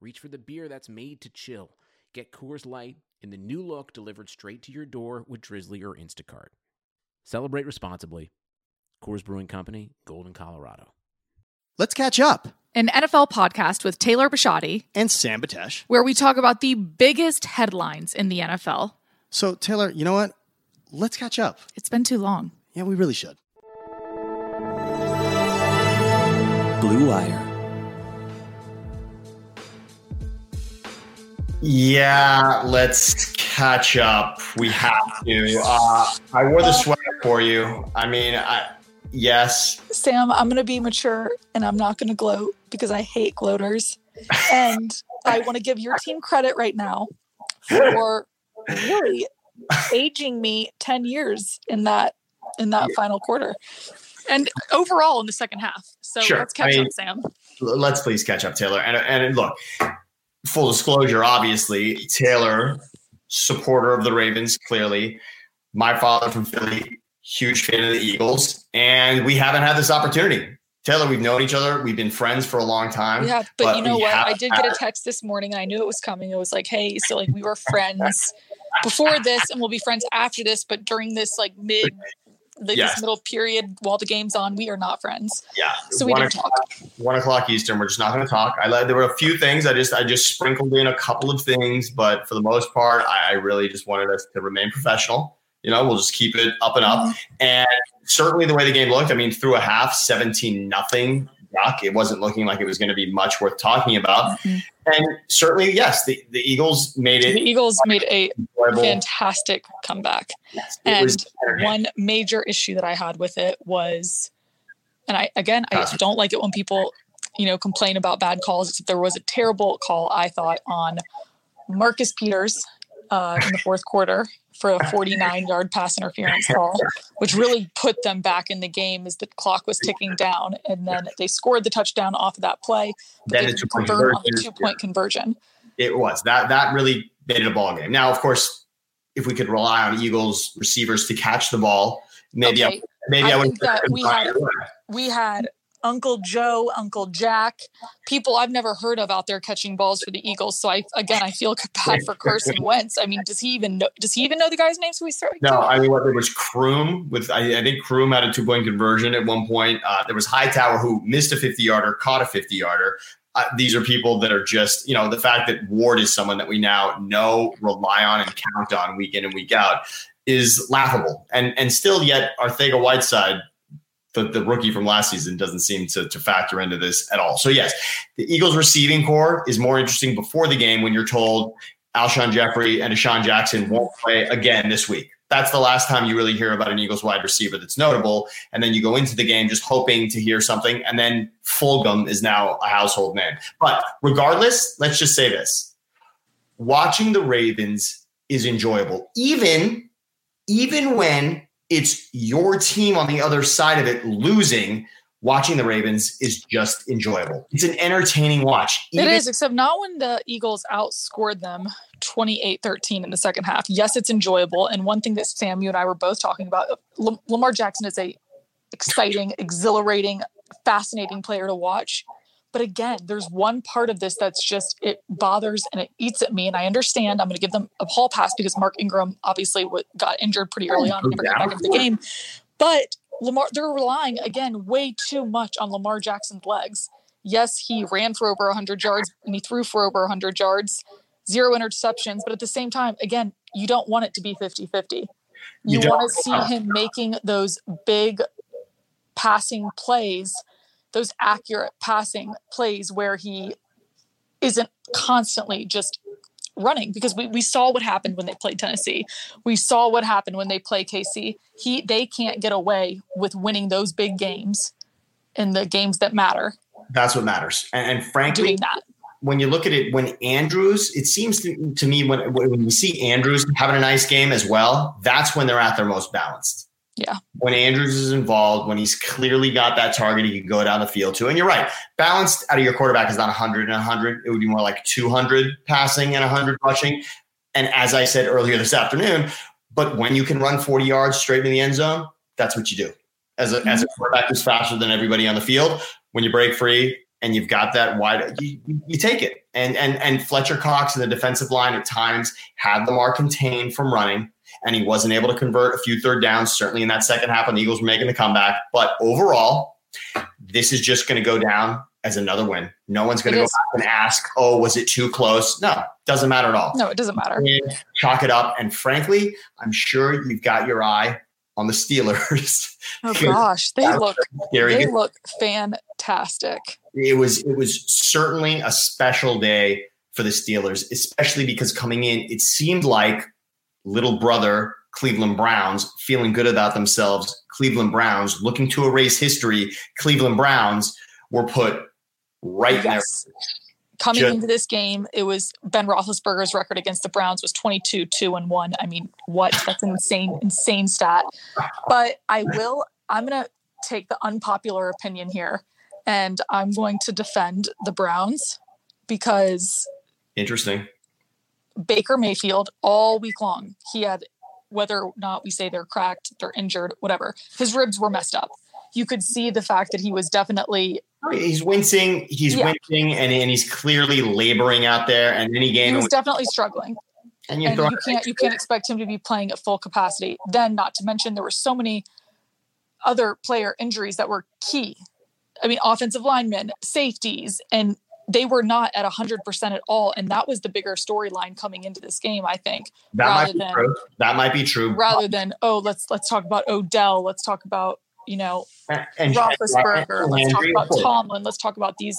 reach for the beer that's made to chill. Get Coors Light in the new look delivered straight to your door with Drizzly or Instacart. Celebrate responsibly. Coors Brewing Company, Golden, Colorado. Let's catch up. An NFL podcast with Taylor Bisciotti, And Sam Batesh. where we talk about the biggest headlines in the NFL. So, Taylor, you know what? Let's catch up. It's been too long. Yeah, we really should. Blue Wire. Yeah, let's catch up. We have to. Uh, I wore the sweater for you. I mean, I, yes, Sam, I'm going to be mature and I'm not going to gloat because I hate gloaters. And I want to give your team credit right now for really aging me 10 years in that in that final quarter. And overall in the second half. So Sure. let's catch I mean- up, Sam. let's please catch up, Taylor. And, and look, full disclosure, obviously, Taylor, supporter of the Ravens, clearly. My father from Philly, huge fan of the Eagles. And we haven't had this opportunity. Taylor, we've known each other. We've been friends for a long time. Yeah, but, but you know what? I did get a text this morning I knew it was coming. It was like, hey, so like we were friends before this and we'll be friends after this, but during this like mid like Yes. this middle period while the game's on, we are not friends. Yeah. So we One didn't talk. One o'clock Eastern. We're just not going to talk. I there were a few things. I just I just sprinkled in a couple of things, but for the most part, I, I really just wanted us to remain professional. You know, we'll just keep it up and up. Mm-hmm. And certainly the way the game looked, I mean, through a half, seventeen nothing. Yuck! It wasn't looking like it was going to be much worth talking about. Mhm. And certainly, yes, the, the Eagles made it. The Eagles made a enjoyable. fantastic comeback. Was And one major issue that I had with it was, and I again I don't like it when people, you know, complain about bad calls. Except there was a terrible call I thought on Marcus Peters uh, in the fourth quarter for a 49 yard pass interference call, which really put them back in the game as the clock was ticking down, and then they scored the touchdown off of that play. Then they the two-point didn't convert on the conversion, two point conversion. it was that that really made it a ball game. Now, of course, if we could rely on Eagles receivers to catch the ball, maybe Okay, I, maybe I, I would. we had- we had Uncle Joe, Uncle Jack, people I've never heard of out there catching balls for the Eagles. So I again I feel bad for Carson Wentz. I mean, does he even know does he even know the guy's name? So he's throwing No. I mean what there was Kroom with I, I think Kroom had a two point conversion at one point. Uh, there was Hightower who missed a fifty yarder, caught a fifty yarder. Uh, these are people that are just you know the fact that Ward is someone that we now know, rely on, and count on week in and week out is laughable. And and still yet Arcega-Whiteside. The, the rookie from last season doesn't seem to, to factor into this at all. So, yes, the Eagles receiving core is more interesting before the game when you're told Alshon Jeffery and DeSean Jackson won't play again this week. That's the last time you really hear about an Eagles wide receiver that's notable. And then you go into the game just hoping to hear something. And then Fulgham is now a household name. But regardless, let's just say this watching the Ravens is enjoyable, even, even when it's your team on the other side of it losing. Watching the Ravens is just enjoyable. It's an entertaining watch. It Even- is, except not when the Eagles outscored them 28-13 in the second half. Yes, it's enjoyable. And one thing that Sam, you and I were both talking about, Lamar Jackson is a exciting, exhilarating, fascinating player to watch. But again, there's one part of this that's just it bothers and it eats at me. And I understand I'm going to give them a hall pass because Mark Ingram obviously got injured pretty early oh, on, and never got back into the game. But Lamar, they're relying again way too much on Lamar Jackson's legs. Yes, he ran for over 100 yards and he threw for over 100 yards, zero interceptions. But at the same time, again, you don't want it to be 50 50. You You want to see him making those big passing plays, those accurate passing plays where he isn't constantly just running because we, we saw what happened when they played Tennessee. We saw what happened when they play KC. He they can't get away with winning those big games in the games that matter That's what matters. And, and frankly, doing that. when you look at it, when Andrews, it seems to, to me when when you see Andrews having a nice game as well, that's when they're at their most balanced. Yeah. When Andrews is involved, when he's clearly got that target he can go down the field to. And you're right, balanced out of your quarterback is not 100 and 100. It would be more like 200 passing and 100 rushing. And as I said earlier this afternoon, but when you can run 40 yards straight in the end zone, that's what you do. As a, mm-hmm. as a quarterback who's faster than everybody on the field, when you break free and you've got that wide, you, you take it. And, and, and Fletcher Cox and the defensive line at times had Lamar contained from running and he wasn't able to convert a few third downs, certainly in that second half when the Eagles were making the comeback. But overall, this is just going to go down as another win. No one's going to go back and ask, oh, was it too close? No, doesn't matter at all. No, it doesn't matter. Chalk it up. And frankly, I'm sure you've got your eye on the Steelers. Oh gosh, they look Scary. they look fantastic. it was it was certainly a special day for the Steelers, especially because coming in, it seemed like little brother Cleveland Browns feeling good about themselves. Cleveland Browns looking to erase history. Cleveland Browns were put right Yes. Coming Just- into this game, it was Ben Roethlisberger's record against the Browns was 22 2 and 1. I mean, what? That's an insane, insane stat. But I will, I'm going to take the unpopular opinion here and I'm going to defend the Browns because. Interesting. Baker Mayfield all week long, he had, whether or not we say they're cracked, they're injured, whatever, his ribs were messed up. You could see the fact that he was definitely Oh, He's wincing. He's Yeah. wincing, and, and he's clearly laboring out there. And any he game, was definitely struggling. and you and you can't you can't expect him to be playing at full capacity. Then, not to mention, there were so many other player injuries that were key. I mean, offensive linemen, safeties, and they were not at hundred percent at all. And that was the bigger storyline coming into this game, I think, that might be than- true. That might be true. rather than oh, let's let's talk about Odell, let's talk about you know and, and Roethlisberger, and let's talk about. Tomlin, let's talk about these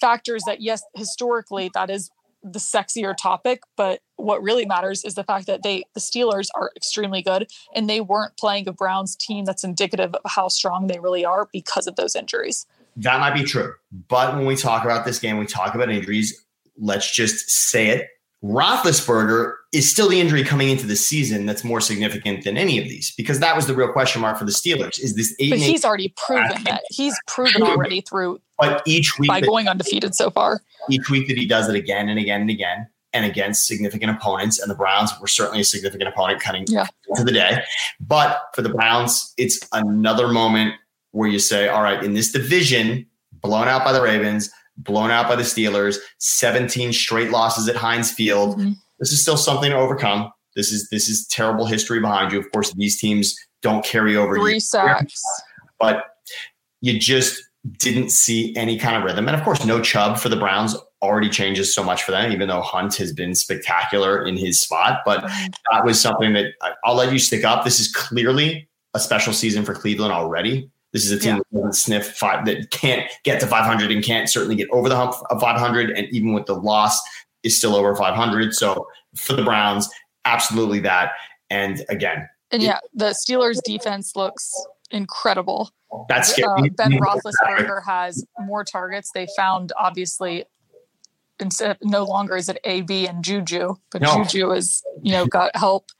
factors that yes, historically that is the sexier topic, but what really matters is the fact that they the Steelers are extremely good and they weren't playing a Browns team that's indicative of how strong they really are because of those injuries. That might be true. But when we talk about this game, we talk about injuries. Let's just say it. Roethlisberger is still the injury coming into the season that's more significant than any of these because that was the real question mark for the Steelers. Is this eight? But eight, he's already proven that. He's proven already through but each week by that, going undefeated so far. each week that he does it again and again and again and against significant opponents, and the Browns were certainly a significant opponent cutting Yeah. to the day. But for the Browns, it's another moment where you say, all right, in this division, blown out by the Ravens, blown out by the Steelers, 17 straight losses at Heinz Field. Mhm. This is still something to overcome. This is this is terrible history behind you. Of course, these teams don't carry over Three sacks. but you just didn't see any kind of rhythm. And of course, no Chubb for the Browns already changes so much for them, even though Hunt has been spectacular in his spot. But that was something that I'll let you stick up. This is clearly a special season for Cleveland already. This is a team Yeah. that doesn't sniff five, that can't get to 500 and can't certainly get over the hump of 500. And even with the loss, is still over 500. So for the Browns, absolutely that. And again, And yeah, the Steelers defense looks incredible. that's uh. Ben Roethlisberger has more targets. They found obviously instead no longer is it AB and Juju, but No. Juju is you know got help.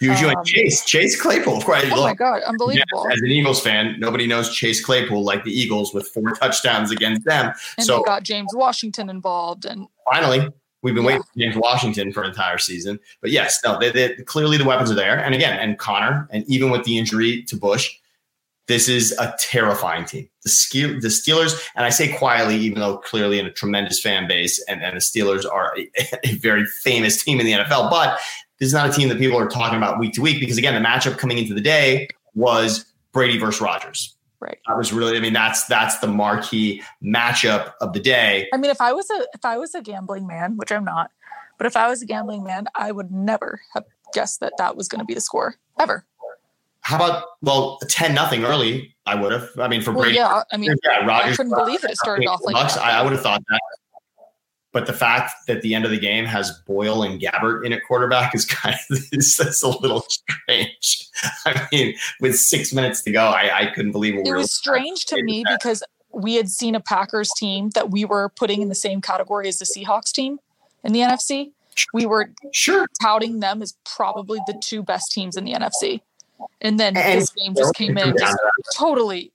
Juju um, and Chase, Chase Claypool. Of course, Oh my god, unbelievable! as an Eagles fan, nobody knows Chase Claypool like the Eagles with four touchdowns against them. and so they got James Washington involved, and finally, we've been Yeah. waiting for James Washington for an entire season. But yes, no, they, they, clearly the weapons are there. And again, and Connor, and even with the injury to Bush, this is a terrifying team. The, Ske- the Steelers, and I say quietly, even though clearly in a tremendous fan base, and, and the Steelers are a, a very famous team in the NFL, but this is not a team that people are talking about week to week because, again, the matchup coming into the day was Brady versus Rodgers. Right. That was really, I mean, that's that's the marquee matchup of the day. I mean, if I was a if I was a gambling man, which I'm not, but if I was a gambling man, I would never have guessed that that was going to be the score ever. How about well, ten nothing early? I would have. I mean, for Well, Brady, yeah, I mean, yeah, Rodgers. couldn't believe it. It started off like Bucs, that. I, I would have thought that. But the fact that the end of the game has Boyle and Gabbert in at quarterback is kind of is that's a little strange. I mean, with six minutes to go, I, I couldn't believe what we it were was strange to me because we had seen a Packers team that we were putting in the same category as the Seahawks team in the NFC. We were Sure. touting them as probably the two best teams in the NFC. And then And- this game just came in, just totally,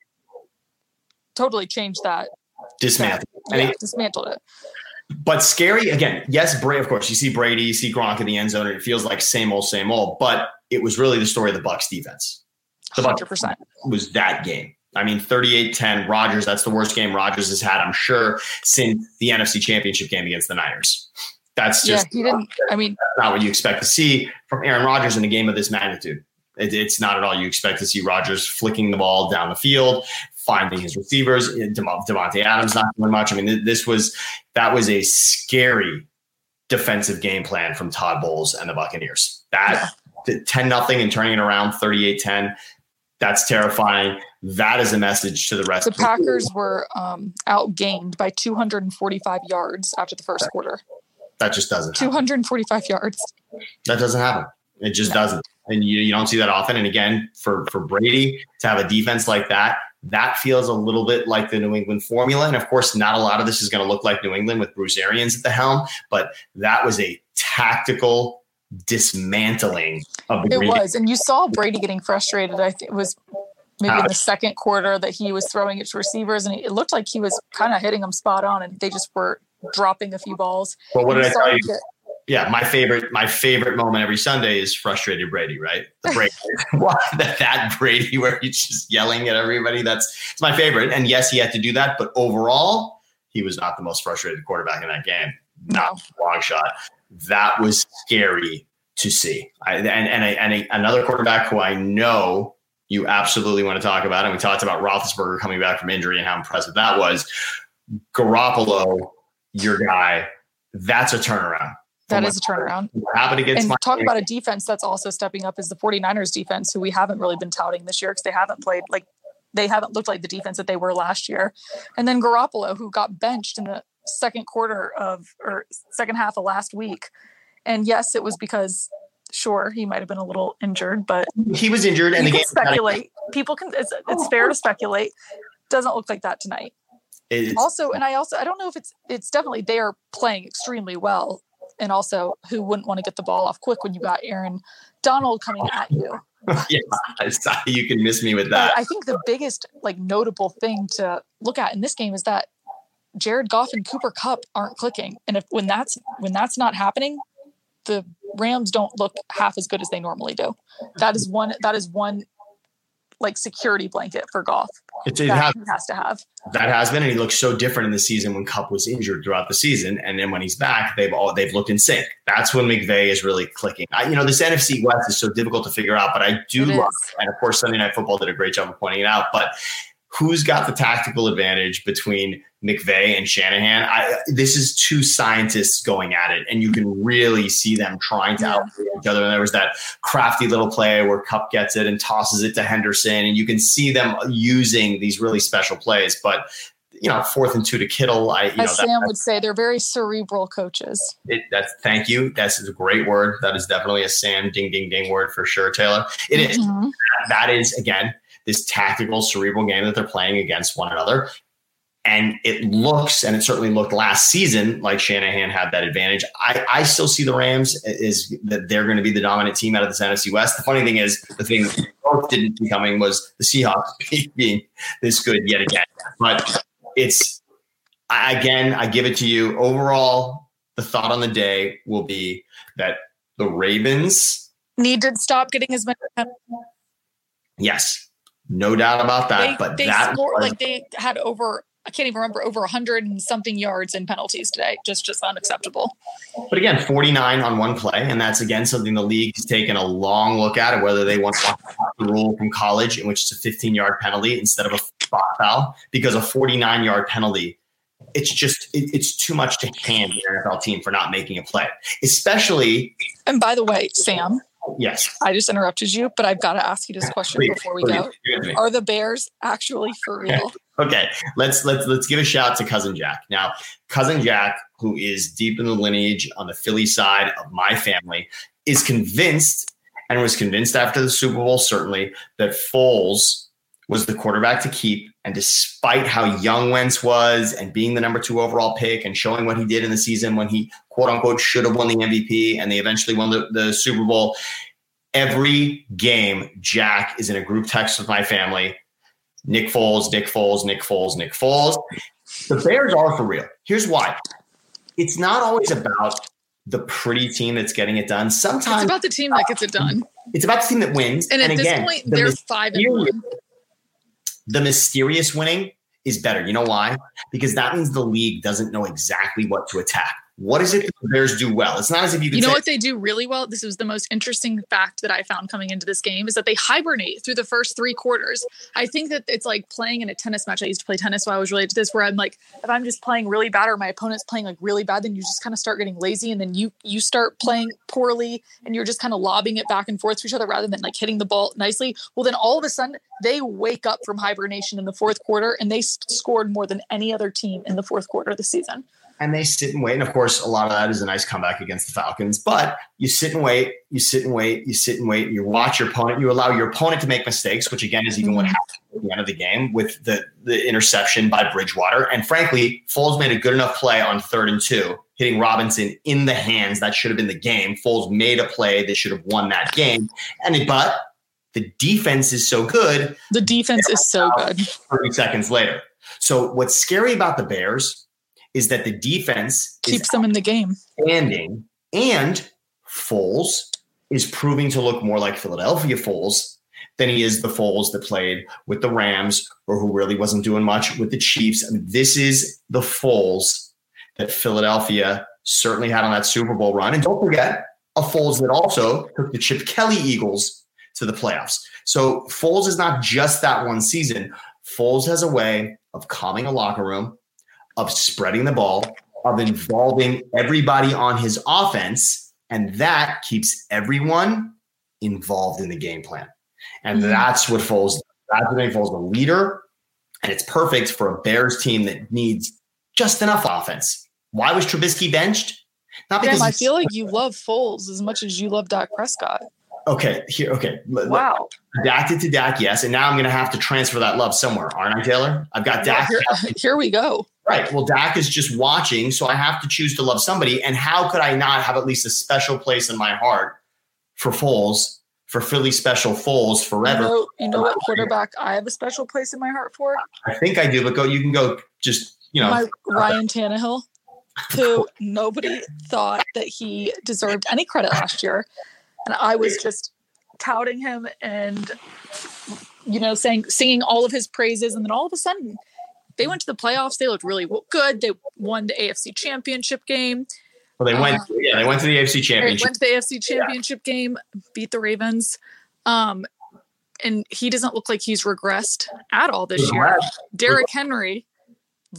totally changed that. Dismantle. And Yeah, it- dismantled it. But scary again. Yes, Brady. Of course, you see Brady, you see Gronk in the end zone, and it feels like same old, same old. But it was really the story of the Bucs defense. The Bucs 100%. was that game. I mean, 38-10, Rodgers, that's the worst game Rodgers has had, I'm sure, since the NFC Championship game against the Niners. That's just Yeah, he didn't. I mean, not what you expect to see from Aaron Rodgers in a game of this magnitude. It, it's not at all you expect to see Rodgers flicking the ball down the field, finding his receivers. Davante Adams not doing much. I mean, th- this was that was a scary defensive game plan from Todd Bowles and the Buccaneers. That 10 nothing and turning it around 38-10. That's terrifying. That is a message to the rest the Packers were um, outgained by 245 yards after the first quarter. That just doesn't happen. 245 yards. That doesn't happen. It just No. doesn't. And you, you don't see that often. And again, for, for Brady to have a defense like that, that feels a little bit like the New England formula. And of course, not a lot of this is going to look like New England with Bruce Arians at the helm, but that was a tactical dismantling of the It Green was. And you saw Brady getting frustrated. I think it was maybe in the second quarter that he was throwing it to receivers and it looked like he was kind of hitting them spot on and they just were dropping a few balls. Well, what And did I tell you? get- Yeah, my favorite, my favorite moment every Sunday is frustrated Brady, right? The Brady, that, that Brady where he's just yelling at everybody. That's it's my favorite. And yes, he had to do that, but overall, he was not the most frustrated quarterback in that game. Not a long shot. That was scary to see. I, and and, and another quarterback who I know you absolutely want to talk about, and we talked about Roethlisberger coming back from injury and how impressive that was. Garoppolo, your guy, that's a turnaround. That is a turnaround. happened against And my talk about a defense that's also stepping up is the 49ers defense, who we haven't really been touting this year because they haven't played like they haven't looked like the defense that they were last year. And then Garoppolo, who got benched in the second quarter of or second half of last week. And yes, it was because sure he might have been a little injured, but he was injured and the game speculate. People can it's, it's oh. fair to speculate. Doesn't look like that tonight. It's- Also, and I also I don't know if it's it's definitely they are playing extremely well. And also, who wouldn't want to get the ball off quick when you got Aaron Donald coming at you? yeah, you can miss me with But that. I think the biggest like notable thing to look at in this game is that Jared Goff and Cooper Kupp aren't clicking, and if when that's when that's not happening, the Rams don't look half as good as they normally do. That is one. That is one like security blanket for Goff. It's, it has, has to have. that has been, and he looks so different in the season when Kupp was injured throughout the season, and then when he's back, they've all they've looked in sync. That's when McVay is really clicking. I, you know, this NFC West is so difficult to figure out, but I do love, and of course, Sunday Night Football did a great job of pointing it out. But who's got the tactical advantage between McVay and Shanahan? I, this is two scientists going at it, and you can really see them trying to outplay each other. And there was that crafty little play where Kupp gets it and tosses it to Henderson, and you can see them using these really special plays. But you know, fourth and two to Kittle, I you know As that, Sam would say, they're very cerebral coaches. it, that's thank you. That's a great word. That is definitely a Sam ding ding ding word for sure, Taylor. It is Mhm. that is again this tactical cerebral game that they're playing against one another. And it looks, and it certainly looked last season like Shanahan had that advantage. I, I still see the Rams is that they're going to be the dominant team out of this NFC West. The funny thing is, the thing that both didn't see coming was the Seahawks being this good yet again. But it's I- again, I give it to you. Overall, the thought on the day will be that the Ravens, Need to stop getting as much. yes, no doubt about that. They, but they that scored was- like they had over. I can't even remember over a hundred and something yards in penalties today. Just just unacceptable. But again, 49 on one play. And that's again something the league has taken a long look at, whether they want to the rule from college, in which it's a 15 yard penalty instead of a spot foul, because a 49 yard penalty, it's just, it- it's too much to hand the NFL team for not making a play. Especially, And by the way, Sam, yes. I just interrupted you, but I've got to ask you this question please, before we please, go. give it to me. Are the Bears actually for real? Okay, let's let's let's give a shout to cousin Jack. Now, cousin Jack, who is deep in the lineage on the Philly side of my family, is convinced and was convinced after the Super Bowl certainly that Foles was the quarterback to keep And despite how young Wentz was and being the number two overall pick and showing what he did in the season when he quote unquote should have won the MVP and they eventually won the, the Super Bowl, every game, Jack is in a group text with my family. Nick Foles, Nick Foles, Nick Foles, Nick Foles. The Bears are for real. Here's why. It's not always about the pretty team that's getting it done. Sometimes It's about the team that gets it done. it's about the team that wins. And at this again, point, the they're five and one. The mysterious winning is better. You know why? Because that means the league doesn't know exactly what to attack. What is it that the Bears do well? It's not as if you can You know say, what they do really well? This was the most interesting fact that I found coming into this game is that they hibernate through the first three quarters. I think that it's like playing in a tennis match. I used to play tennis while I was related to this, where I'm like, if I'm just playing really bad or my opponent's playing like really bad, then you just kind of start getting lazy and then you you start playing poorly and you're just kind of lobbing it back and forth to each other rather than like hitting the ball nicely. Well, then all of a sudden they wake up from hibernation in the fourth quarter and they scored more than any other team in the fourth quarter of the season. And they sit and wait. And of course, a lot of that is a nice comeback against the Falcons. But you sit and wait, you sit and wait, you sit and wait. and You watch your opponent. You allow your opponent to make mistakes, which again is even what Mhm. happened at the end of the game with the the interception by Bridgewater. And frankly, Foles made a good enough play on third and two, hitting Robinson in the hands. That should have been the game. Foles made a play that should have won that game. And it, but the defense is so good The defense is so good. 30 seconds later. So what's scary about the Bears is that the defense Keeps them in the game. standing and Foles is proving to look more like Philadelphia Foles than he is the Foles that played with the Rams or who really wasn't doing much with the Chiefs. I mean, this is the Foles that Philadelphia certainly had on that Super Bowl run. And don't forget, a Foles that also took the Chip Kelly Eagles to the playoffs. So Foles is not just that one season. Foles has a way of calming a locker room, of spreading the ball, of involving everybody on his offense, and that keeps everyone involved in the game plan. And Mhm. that's what Foles. That's what makes Foles a leader, and it's perfect for a Bears team that needs just enough offense. Why was Trubisky benched? Not because Damn, I feel like you love Foles as much as you love Dak Prescott. okay here. Okay, Wow. adapted to Dak, yes, and now I'm going to have to transfer that love somewhere, aren't I, Taylor? I've got Dak. Here, here we go. Right. Well, Dak is just watching, so I have to choose to love somebody. And how could I not have at least a special place in my heart for Foles, for Philly special Foles You forever? know, you know what quarterback I have a special place in my heart for? I think I do, but go. You can go. Just you know. my uh, Ryan Tannehill, who nobody thought that he deserved any credit last year, and I was just touting him and you know saying singing all of his praises, and then all of a sudden they went to the playoffs. They looked really good. They won the AFC Championship game. well, they went. uh, Yeah, they went to the AFC Championship. went to the AFC Championship game, beat the Ravens. Um, and he doesn't look like he's regressed at all this year. Derrick Henry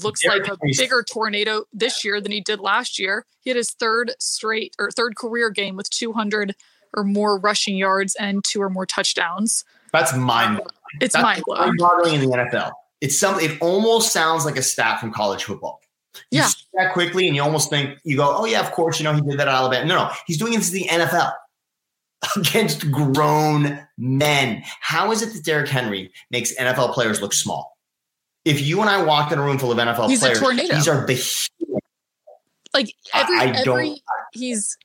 looks Derrick like a bigger tornado this year than he did last year. He had his third straight or third career game with 200 or more rushing yards and two or more touchdowns. That's mind. It's mind blowing. in the NFL. It's some. It almost sounds like a stat from college football. You Yeah. see that quickly, and you almost think you go, "Oh yeah, of course." You know, he did that at Alabama. No, no, he's doing this in the NFL against grown men. How is it that Derrick Henry makes NFL players look small? If you and I walked in a room full of NFL He's a players, tornado. these are behemoths. Like every I don't- every he's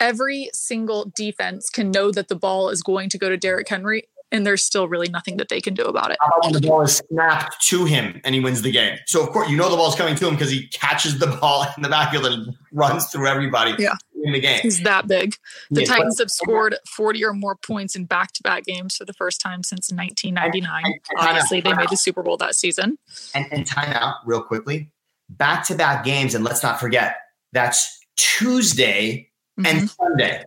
every single defense can know that the ball is going to go to Derrick Henry, and there's still really nothing that they can do about it. How about when the ball is snapped to him and he wins the game? So of course you know the ball's coming to him because he catches the ball in the backfield and runs through everybody Yeah. in the game. He's that big. The but- Titans have scored 40 or more points in back-to-back games for the first time since 1999. And- and- Obviously, they made the Super Bowl that season. and, and time out real quickly. Back to back games, and let's not forget that's Tuesday and Mhm. Sunday.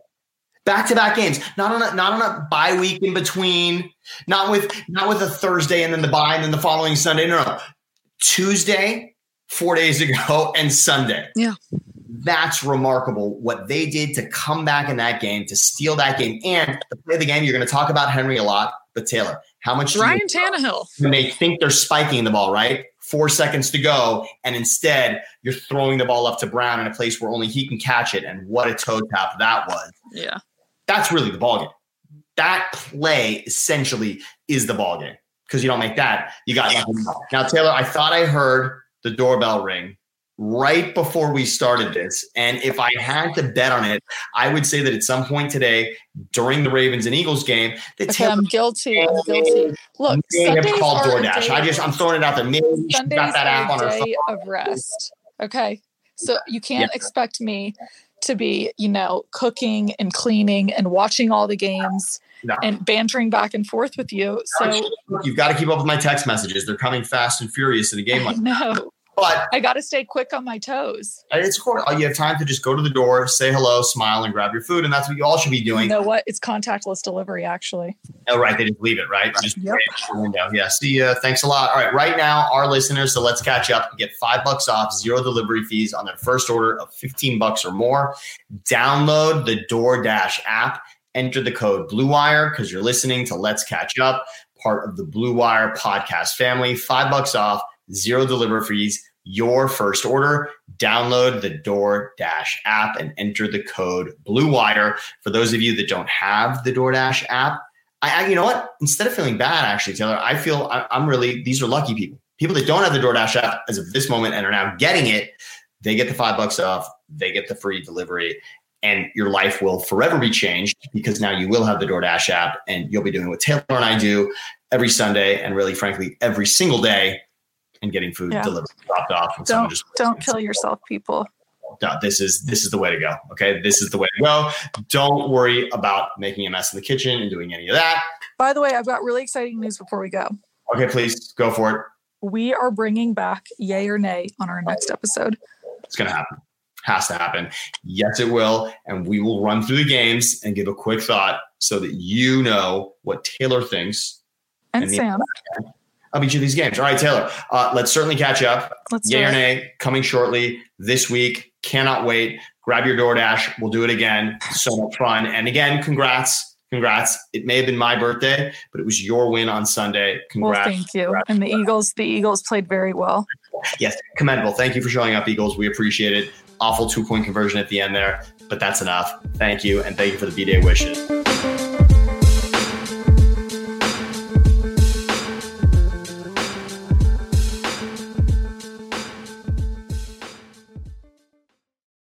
Back to back games, not on a not on a bye week in between, not with not with a Thursday and then the bye and then the following Sunday. No, no, Tuesday, four days ago, and Sunday. Yeah. That's remarkable what they did to come back in that game, to steal that game, and to play the game. You're going to talk about Henry a lot, but Taylor, how much do you- Ryan Tannehill. when they think they're spiking the ball, right? Four seconds to go, and instead you're throwing the ball up to Brown in a place where only he can catch it. And what a toe tap that was. Yeah. That's really the ball game. That play essentially is the ball game. because you don't make that, you got nothing. Now, Taylor, I thought I heard the doorbell ring right before we started this. And if I had to bet on it, I would say that at some point today, during the Ravens and Eagles game, that Okay, Taylor I'm guilty. I'm guilty. Look, may have called DoorDash. I just I'm throwing it out there. Maybe she got that app on her phone. of rest. Okay, so you can't expect me to be, you know, cooking and cleaning and watching all the games No. and bantering back and forth with you. So You've got to keep up with my text messages. They're coming fast and furious in a game like know But I got to stay quick on my toes. it's cool. Uh, you have time to just go to the door, say hello, smile, and grab your food. And that's what you all should be doing. You know what? It's contactless delivery, actually. Oh, right. They just leave it, right? Just Yep. the window. Yeah. See ya. Thanks a lot. All right. Right now, our listeners, so let's catch up and get five bucks off, zero delivery fees on their first order of 15 bucks or more. Download the DoorDash app, enter the code Blue Wire because you're listening to Let's Catch Up, part of the Blue Wire podcast family. Five bucks off, zero delivery fees. Your first order, download the DoorDash app and enter the code Blue Wire. For those of you that don't have the DoorDash app, I, I, you know what? Instead of feeling bad, actually, Taylor, I feel I, I'm really these are lucky people. People that don't have the DoorDash app as of this moment and are now getting it, they get the five bucks off, they get the free delivery, and your life will forever be changed because now you will have the DoorDash app and you'll be doing what Taylor and I do every Sunday and really, frankly, every single day, and getting food Yeah. delivered, dropped off. Don't just don't kill yourself, people. no, this is this is the way to go. Okay, this is the way to go. Don't worry about making a mess in the kitchen and doing any of that. By the way, I've got really exciting news before we go. Okay, please go for it. We are bringing back Yay or Nay on our next episode. It's gonna happen. Has to happen. Yes, it will. And we will run through the games and give a quick thought so that you know what Taylor thinks And And the- Sam, of each of these games. All right, Taylor. Uh, let's certainly catch up. let's Yay or nay coming shortly this week. Cannot wait. Grab your DoorDash. We'll do it again. So much fun. And again, congrats. Congrats. It may have been my birthday, but it was your win on Sunday. Well, Congrats. thank you. Congrats. And the Eagles, the Eagles played very well. Yes, commendable. Thank you for showing up, Eagles. We appreciate it. Awful two point conversion at the end there, but that's enough. Thank you. And thank you for the B Day wishes.